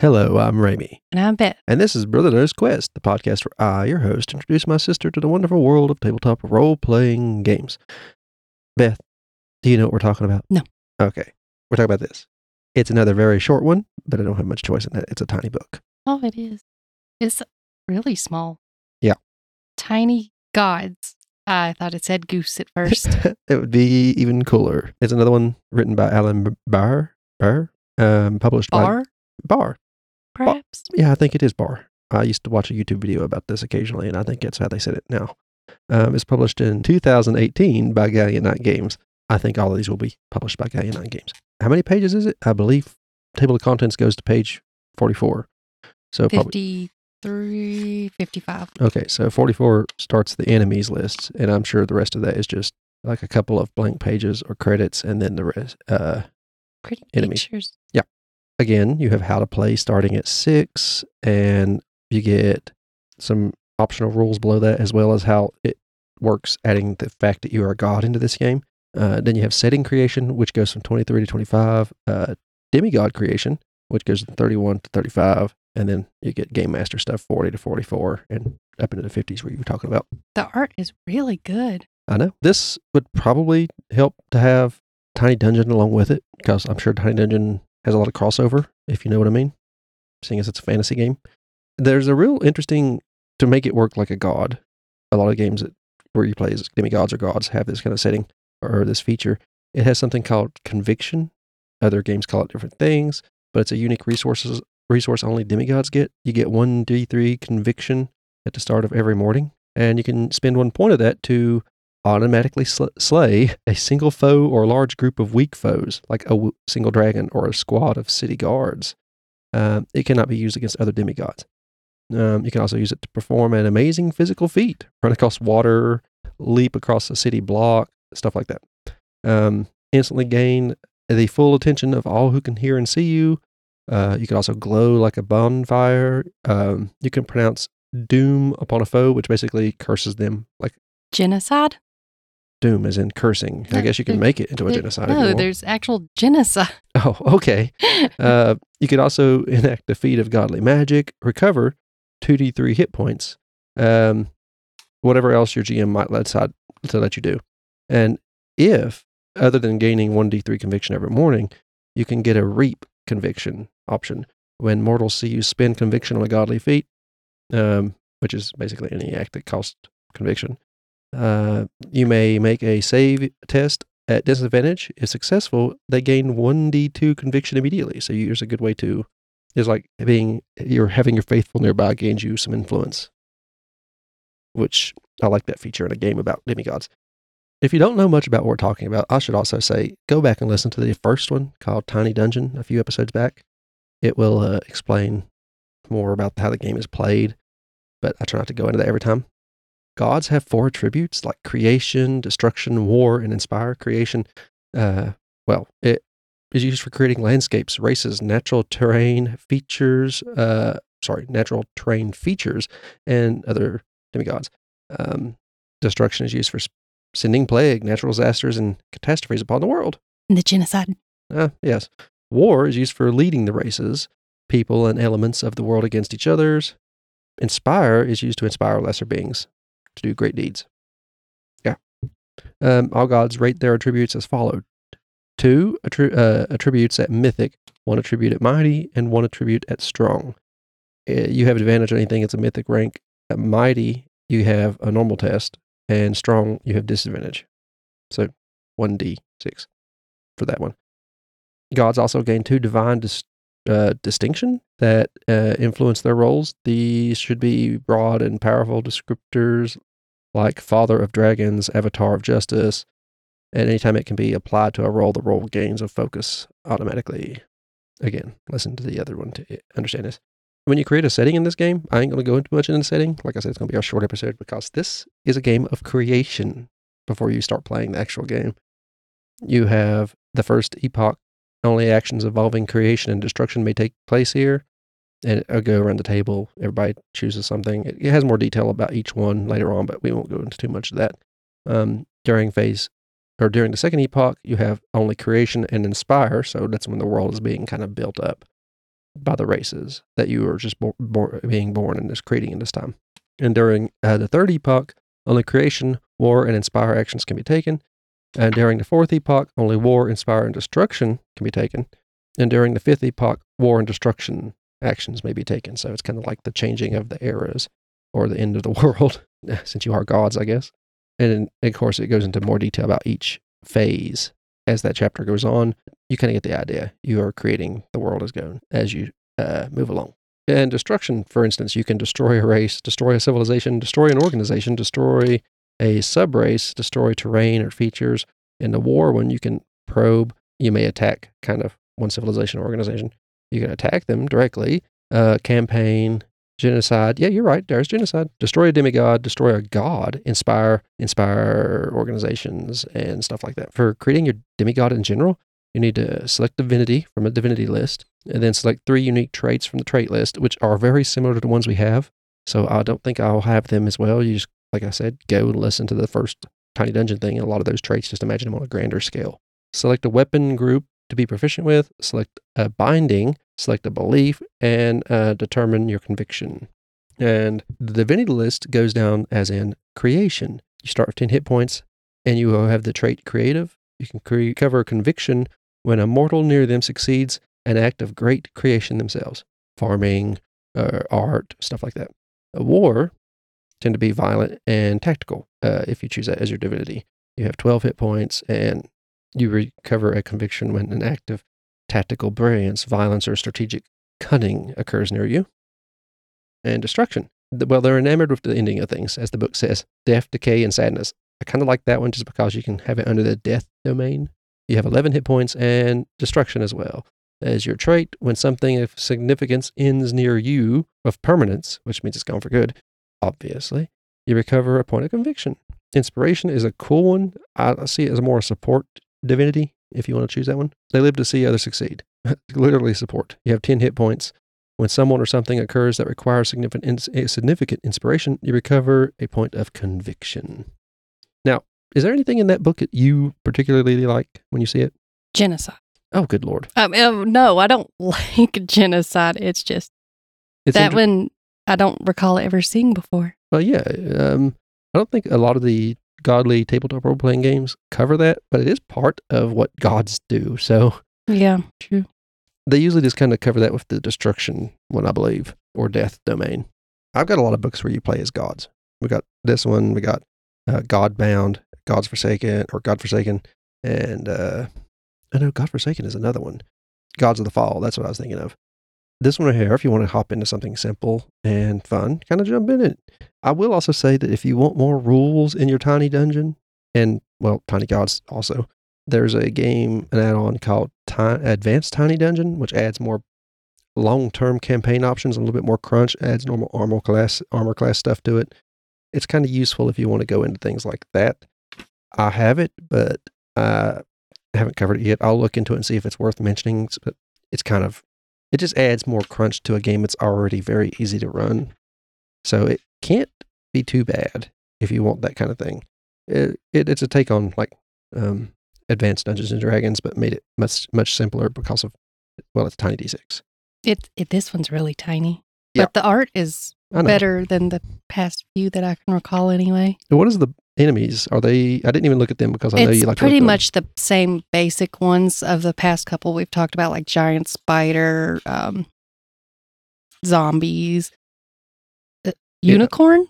Hello, I'm Rami, And I bet. and this is Brother Knows Quest, the podcast where I, your host, introduce my sister to the wonderful world of tabletop role playing games. Beth, do you know what we're talking about? No. Okay, we're talking about this. It's another very short one, but I don't have much choice in that. It's a tiny book. Oh, it is. It's really small. Yeah. Tiny gods. I thought it said goose at first. it would be even cooler. It's another one written by Alan Bahr, Bahr, um, published Bar, by Bahr. Perhaps? Yeah, I think it is Bar. I used to watch a YouTube video about this occasionally, and I think that's how they said it now. Um, it's published in 2018 by Gallant Knight Games. I think all of these will be published by Gallant Knight Games. How many pages is it? I believe table of contents goes to page 44. So probably 53, 55. okay. So 44 starts the enemies list, and I'm sure the rest of that is just like a couple of blank pages or credits, and then the rest. Uh, Pretty Enemies. pictures. Again, you have how to play starting at six, and you get some optional rules below that, as well as how it works, adding the fact that you are a god into this game. Uh, then you have setting creation, which goes from 23 to 25, uh, demigod creation, which goes from 31 to 35, and then you get game master stuff 40 to 44, and up into the 50s where you were talking about. The art is really good. I know. This would probably help to have Tiny Dungeon along with it because I'm sure Tiny Dungeon has a lot of crossover, if you know what I mean, seeing as it's a fantasy game. There's a real interesting to make it work like a god. A lot of games that where you play as demigods or gods have this kind of setting or this feature. It has something called conviction. Other games call it different things, but it's a unique resources resource only demigods get. You get one D3 conviction at the start of every morning, and you can spend one point of that to automatically sl- slay a single foe or a large group of weak foes, like a w- single dragon or a squad of city guards. Um, it cannot be used against other demigods. Um, you can also use it to perform an amazing physical feat, run across water, leap across a city block, stuff like that. Um, instantly gain the full attention of all who can hear and see you. Uh, you can also glow like a bonfire. Um, you can pronounce doom upon a foe, which basically curses them like Genocide? Doom as in cursing. I guess you can make it into a genocide. No, there's actual genocide. Oh, okay. Uh, you could also enact the feat of godly magic, recover 2d3 hit points, um, whatever else your GM might let decide to let you do. And if, other than gaining 1d3 conviction every morning, you can get a reap conviction option. When mortals see you spend conviction on a godly feat, um, which is basically any act that costs conviction, uh, you may make a save test at disadvantage. If successful, they gain 1d2 conviction immediately. So here's a good way to, it's like being, you're having your faithful nearby gains you some influence, which I like that feature in a game about demigods. If you don't know much about what we're talking about, I should also say go back and listen to the first one called Tiny Dungeon a few episodes back. It will uh, explain more about how the game is played, but I try not to go into that every time. Gods have four attributes like creation, destruction, war, and inspire. Creation, uh, well, it is used for creating landscapes, races, natural terrain features, uh, sorry, natural terrain features, and other demigods. Um, destruction is used for sending plague, natural disasters, and catastrophes upon the world. the genocide. Ah, yes. War is used for leading the races, people, and elements of the world against each other's. Inspire is used to inspire lesser beings to do great deeds. Yeah. Um, all gods rate their attributes as followed two attri- uh, attributes at mythic, one attribute at mighty, and one attribute at strong. Uh, you have advantage on anything that's a mythic rank. At mighty, you have a normal test, and strong, you have disadvantage. So 1d6 for that one. Gods also gain two divine dis- uh, distinction that uh, influence their roles. These should be broad and powerful descriptors like Father of Dragons, Avatar of Justice. And anytime it can be applied to a role, the role gains a focus automatically. Again, listen to the other one to understand this. When you create a setting in this game, I ain't going to go into much into the setting. Like I said, it's going to be a short episode because this is a game of creation before you start playing the actual game. You have the first epoch only actions involving creation and destruction may take place here. And I'll go around the table. Everybody chooses something. It, it has more detail about each one later on, but we won't go into too much of that. Um, during phase or during the second epoch, you have only creation and inspire. So that's when the world is being kind of built up. by the races that you are just bo- bor- being born and just creating in this time. And during uh, the third epoch, only creation, war, and inspire actions can be taken. And during the fourth epoch, only war, inspire, and destruction can be taken. And during the fifth epoch, war and destruction actions may be taken. So it's kind of like the changing of the eras or the end of the world, since you are gods, I guess. And of course, it goes into more detail about each phase as that chapter goes on. You kind of get the idea. You are creating the world as going as you uh, move along. And destruction, for instance, you can destroy a race, destroy a civilization, destroy an organization, destroy a subrace, destroy terrain or features. In the war, when you can probe, you may attack kind of one civilization or organization. You can attack them directly, uh, campaign, genocide. Yeah, you're right. There's genocide. Destroy a demigod, destroy a god, inspire, inspire organizations and stuff like that. For creating your demigod in general, you need to select divinity from a divinity list and then select three unique traits from the trait list, which are very similar to the ones we have. So I don't think I'll have them as well. You just, like I said, go and listen to the first Tiny Dungeon thing and a lot of those traits, just imagine them on a grander scale. Select a weapon group to be proficient with, select a binding, select a belief, and uh, determine your conviction. And the divinity list goes down as in creation. You start with 10 hit points, and you have the trait creative. You can cre- cover conviction when a mortal near them succeeds an act of great creation themselves, farming, uh, art, stuff like that. A war tend to be violent and tactical uh, if you choose that as your divinity. You have 12 hit points, and you recover a conviction when an act of tactical brilliance, violence, or strategic cunning occurs near you. And destruction. Well, they're enamored with the ending of things, as the book says death, decay, and sadness. I kind of like that one just because you can have it under the death domain. You have 11 hit points and destruction as well. As your trait, when something of significance ends near you of permanence, which means it's gone for good, obviously, you recover a point of conviction. Inspiration is a cool one. I see it as more a support divinity, if you want to choose that one. They live to see others succeed. Literally support. You have 10 hit points. When someone or something occurs that requires significant, ins- significant inspiration, you recover a point of conviction. Now, is there anything in that book that you particularly like when you see it? Genocide. Oh, good lord! Um, um, no, I don't like genocide. It's just It's that inter- one I don't recall ever seeing before. Well, yeah. Um, I don't think a lot of the godly tabletop role playing games cover that, but it is part of what gods do. So Yeah, true. they usually just kind of cover that with the destruction one, I believe, or death domain. I've got a lot of books where you play as gods. We got this one. We got uh, Godbound, God's Forsaken, or God Forsaken, and uh, I know God Forsaken is another one. Gods of the Fall. That's what I was thinking of. This one right here, if you want to hop into something simple and fun, kind of jump in it. I will also say that if you want more rules in your tiny dungeon, and well, tiny gods also, there's a game, an add-on called Ti Advanced Tiny Dungeon, which adds more long-term campaign options, a little bit more crunch, adds normal armor class armor class stuff to it. It's kind of useful if you want to go into things like that. I have it, but I haven't covered it yet. I'll look into it and see if it's worth mentioning. But it's kind of it just adds more crunch to a game that's already very easy to run. So it can't be too bad if you want that kind of thing. It, it it's a take on like um, advanced Dungeons and Dragons, but made it much much simpler because of well, it's tiny d6. It, it this one's really tiny, Yeah. but the art is better than the past few that I can recall. Anyway, What is the enemies? Are they? I didn't even look at them because I know you like pretty look at them. much the same basic ones of the past couple we've talked about, like giant spider, um, zombies, uh, Yeah. unicorn.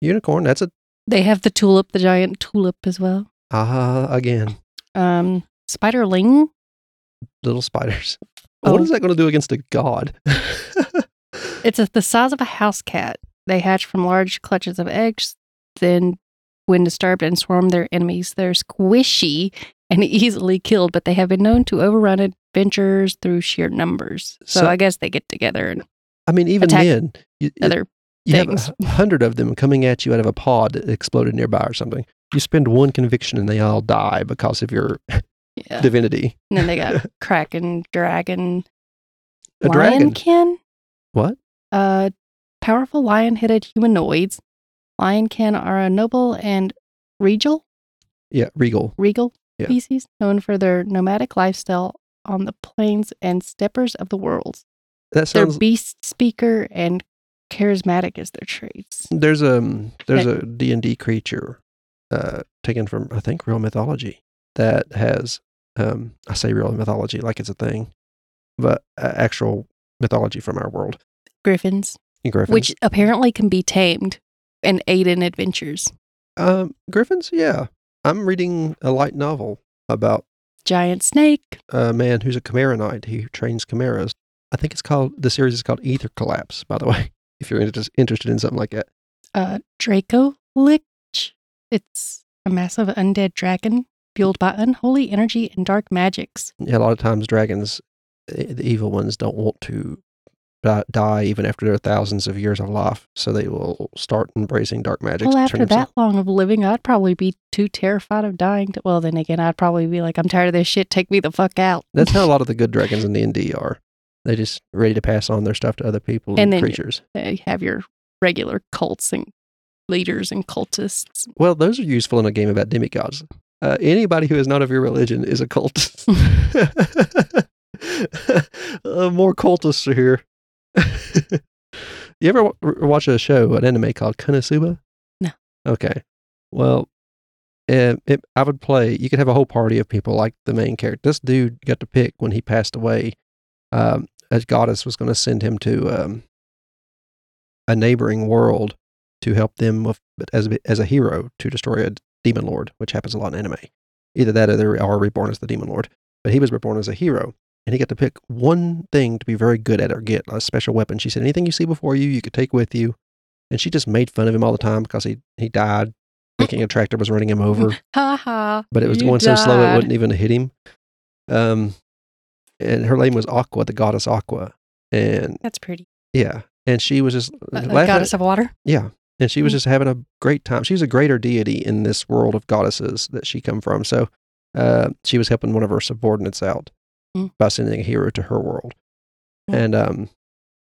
unicorn. That's a They have the tulip, the giant tulip as well. ah again Um, spiderling. little spiders. What Oh. is that going to do against a god? It's a, the size of a house cat. They hatch from large clutches of eggs. Then, when disturbed and swarm their enemies, they're squishy and easily killed, but they have been known to overrun adventures through sheer numbers. So, So- I guess they get together and I mean, even then, you, other. you have things. a hundred of them coming at you out of a pod that exploded nearby or something. You spend one conviction and they all die because of your Yeah. divinity. And then they got kraken, dragon, A dragon. lionkin. What? Uh, powerful lion-headed humanoids. Lionkin are a noble and regal Yeah, regal. regal Yeah. species known for their nomadic lifestyle on the plains and steppes of the world. That sounds. beast speaker and charismatic as their traits. There's a there's a D and D creature, uh, taken from I think real mythology that has um I say real mythology like it's a thing, but uh, actual mythology from our world. Griffins, Griffins. which apparently can be tamed and Aiden adventures. um griffins? Yeah, I'm reading a light novel about Giant snake. a man who's a chimera knight. He trains chimeras. I think it's called the series is called Ether Collapse. By the way, if you're inter- interested in something like that. Uh, Draco Lich. It's a massive undead dragon fueled by unholy energy and dark magics. Yeah, a lot of times dragons, eh, the evil ones, don't want to die even after their thousands of years of life, so they will start embracing dark magic. Well, after that long of living, I'd probably be too terrified of dying. To, well, then again, I'd probably be like, I'm tired of this shit. Take me the fuck out. that's how a lot of the good dragons in D are. They just ready to pass on their stuff to other people and, And then- creatures. They have your regular cults and leaders and cultists. Well, those are useful in a game about demigods. Uh, anybody who is not of your religion is a cult. uh, more cultists are here. you ever wa- watch a show, an anime called Konosuba? No. Okay. Well, uh, it, I would play. You could have a whole party of people like the main character. This dude got to pick when he passed away. Um, a goddess was going to send him to um, a neighboring world to help them with as a, as a hero to destroy a demon lord, which happens a lot in anime. Either that or they are reborn as the demon lord. But he was reborn as a hero, and he got to pick one thing to be very good at or get a special weapon. She said, "Anything you see before you, you could take with you." And she just made fun of him all the time because he he died thinking a tractor was running him over, Ha ha. but it was going so slow it wouldn't even hit him. Um, and her name was Aqua, the goddess Aqua, and That's pretty. yeah, and she was just A- a laughing- goddess of water. yeah. And she was Mm. just having a great time. She's a greater deity in this world of goddesses that she come from. So uh, she was helping one of her subordinates out Mm. by sending a hero to her world. Mm. And um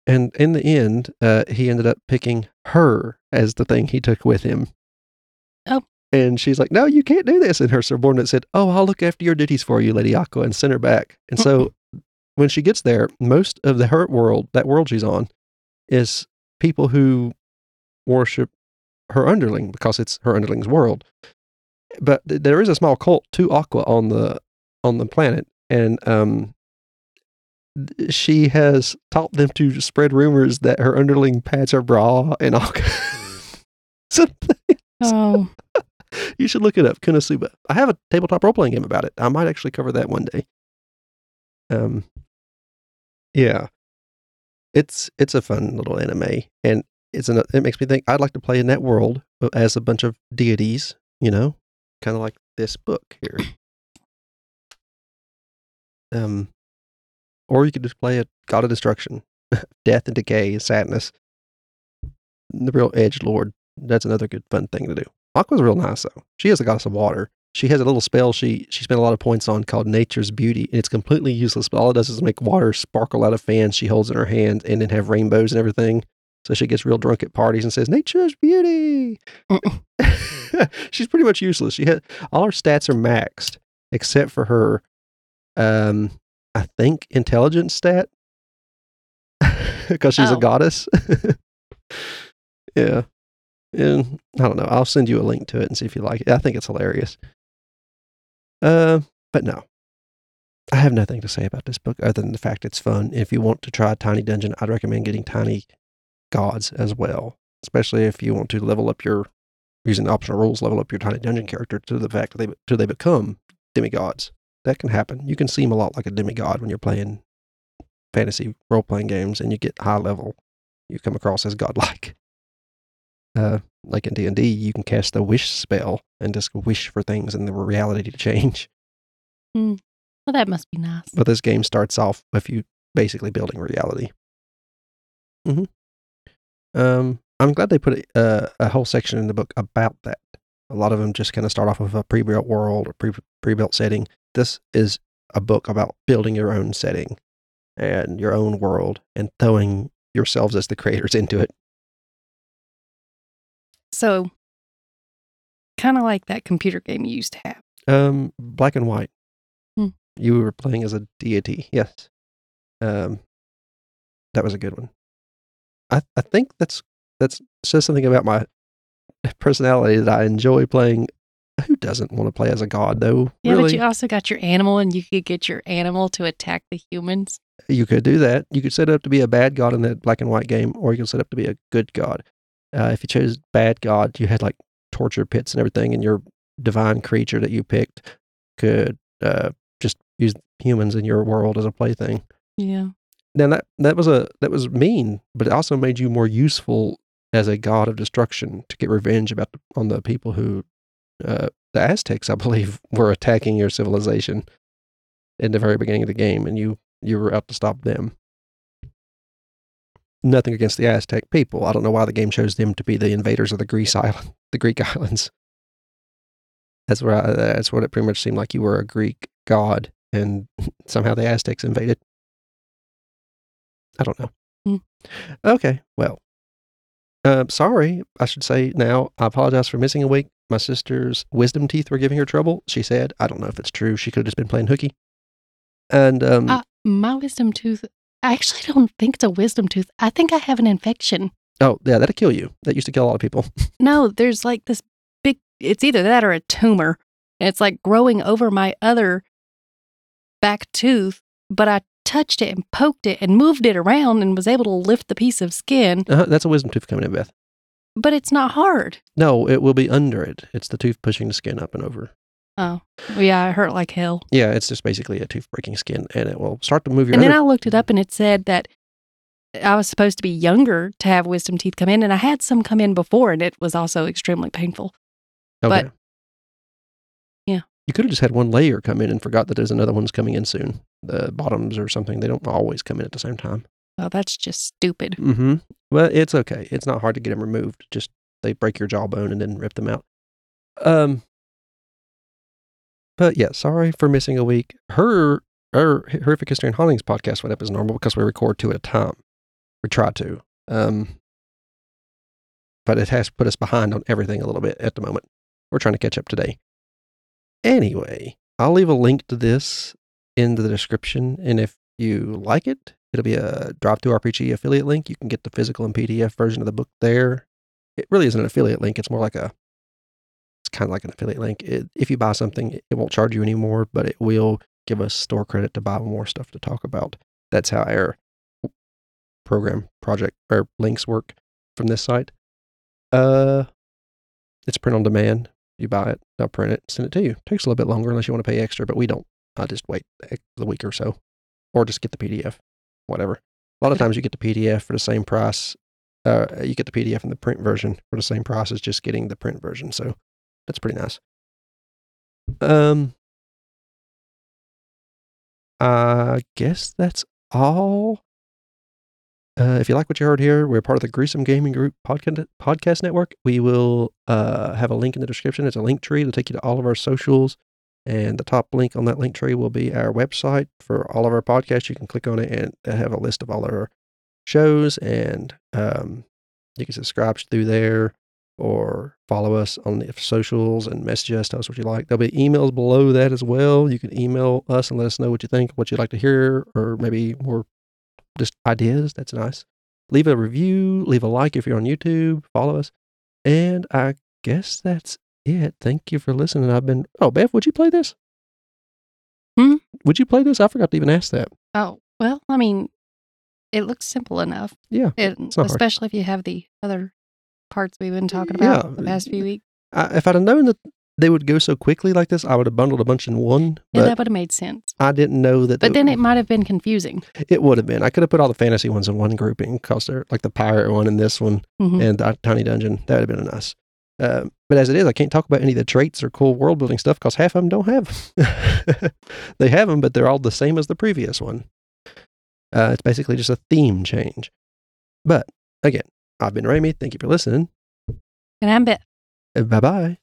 and in the end, uh, he ended up picking her as the thing he took with him. Oh. And she's like, No, you can't do this. And her subordinate said, Oh, I'll look after your duties for you, Lady Aqua, and send her back. And so when she gets there, most of the her world, that world she's on, is people who worship her underling because it's her underling's world. But th- there is a small cult to Aqua on the on the planet, and um, she has taught them to spread rumors that her underling pads her bra and all. Something. Oh, You should look it up, Konosuba. I have a tabletop role playing game about it. I might actually cover that one day. Um, yeah, it's it's a fun little anime, and it's an, it makes me think I'd like to play in that world as a bunch of deities. You know, kind of like this book here. Um, or you could just play a god of destruction, death and decay, and sadness. The real edge lord. That's another good fun thing to do. Aqua's real nice though. She is a goddess of water. She has a little spell she she spent a lot of points on called Nature's Beauty, and it's completely useless. But all it does is make water sparkle out of fans she holds in her hand, and then have rainbows and everything. So she gets real drunk at parties and says, "Nature's Beauty." She's pretty much useless. She had all her stats are maxed except for her, um, I think intelligence stat because she's a Oh. goddess. yeah. And I don't know. I'll send you a link to it and see if you like it. I think it's hilarious. Uh, but no, I have nothing to say about this book other than the fact it's fun. If you want to try Tiny Dungeon, I'd recommend getting Tiny Gods as well, especially if you want to level up your using the optional rules, level up your Tiny Dungeon character to the fact that they to they become demigods. That can happen. You can seem a lot like a demigod when you're playing fantasy role playing games, and you get high level. You come across as godlike uh, like in D and D, you can cast a wish spell and just wish for things and the reality to change. well, that must be nice. But this game starts off with you basically building reality. hmm Um, I'm glad they put a, uh, a whole section in the book about that. A lot of them just kind of start off with a pre-built world or pre pre-built setting. This is a book about building your own setting and your own world and throwing yourselves as the creators into it. So, kind of like that computer game you used to have. Um, black and white. Hmm. You were playing as a deity, yes. Um, That was a good one. I I think that's that's says something about my personality that I enjoy playing. Who doesn't want to play as a god though? Yeah, really? but you also got your animal, and you could get your animal to attack the humans. You could do that. You could set it up to be a bad god in that black and white game, or you could set up to be a good god. Uh, if you chose bad god, you had like torture pits and everything, and your divine creature that you picked could uh, just use humans in your world as a plaything. Yeah. Now that that was a that was mean, but it also made you more useful as a god of destruction to get revenge about the, on the people who uh, the Aztecs, I believe, were attacking your civilization in the very beginning of the game, and you you were out to stop them. Nothing against the Aztec people. I don't know why the game chose them to be the invaders of the Greece island, the Greek islands. That's where I, that's what it pretty much seemed like. You were a Greek god, and somehow the Aztecs invaded. I don't know. Hmm. Okay, well, uh, sorry, I should say now. I apologize for missing a week. My sister's wisdom teeth were giving her trouble. She said, I don't know if it's true. She could have just been playing hooky. And um, Uh, my wisdom tooth. I actually don't think it's a wisdom tooth. I think I have an infection. oh, yeah, that'll kill you. That used to kill a lot of people. No, there's like this big. It's either that or a tumor. And it's like growing over my other back tooth. But I touched it and poked it and moved it around and was able to lift the piece of skin. Uh-huh, that's a wisdom tooth coming in, Beth. But it's not hard. No, it will be under it. It's the tooth pushing the skin up and over. Oh, yeah, it hurt like hell. Yeah, it's just basically a tooth breaking skin, and it will start to move your And then I looked it up and it said that I was supposed to be younger to have wisdom teeth come in. And I had some come in before and it was also extremely painful. Okay. But-. You could have just had one layer come in and forgot that there's another one's coming in soon. The bottoms or something, they don't always come in at the same time. Well, that's just stupid. Mm-hmm. Well, it's okay. It's not hard to get them removed. Just they break your jawbone and then rip them out. Um. But yeah, sorry for missing a week. Her, her horrific history and hauntings podcast went up as normal because we record two at a time. We try to. Um. But it has put us behind on everything a little bit at the moment. We're trying to catch up today. Anyway, I'll leave a link to this in the description, and if you like it, it'll be a DriveThruRPG affiliate link. You can get the physical and PDF version of the book there. It really isn't an affiliate link. It's more like a, it's kind of like an affiliate link. It, if you buy something, it won't charge you anymore, but it will give us store credit to buy more stuff to talk about. That's how our program project or links work from this site. Uh, it's print on demand. You buy it, they'll print it, send it to you. takes a little bit longer unless you want to pay extra, but we don't. I just wait the week or so, or just get the PDF, whatever. A lot of times you get the PDF for the same price. Uh, you get the PDF and the print version for the same price as just getting the print version. So that's pretty nice. Um, I guess that's all. Uh, if you like what you heard here, we're part of the Gruesome Gaming Group podcast, podcast network. We will uh, have a link in the description. It's a link tree to take you to all of our socials. And the top link on that link tree will be our website for all of our podcasts. You can click on it and have a list of all our shows. And um, you can subscribe through there or follow us on the socials and message us. Tell us what you like. There'll be emails below that as well. You can email us and let us know what you think, what you'd like to hear, or maybe more just ideas. That's nice. Leave a review, leave a like if you're on YouTube, follow us. And I guess that's it. Thank you for listening. I've been, oh, Beth, would you play this? Hmm? Would you play this? I forgot to even ask that. Oh, well, I mean, it looks simple enough. Yeah. It, not hard. especially if you have the other parts we've been talking about Yeah. the past few weeks. I, if I'd have known that they would go so quickly like this, I would have bundled a bunch in one. Yeah, that would have made sense. I didn't know that. But then it might have been confusing. it would have been. I could have put all the fantasy ones in one grouping because they're like the pirate one and this one Mhm. and the tiny dungeon. That would have been nice. Uh, but as it is, I can't talk about any of the traits or cool world building stuff because half of them don't have. 'em. they have them, but they're all the same as the previous one. Uh, it's basically just a theme change. But again, I've been Rami. Thank you for listening. And I bet Bye bye.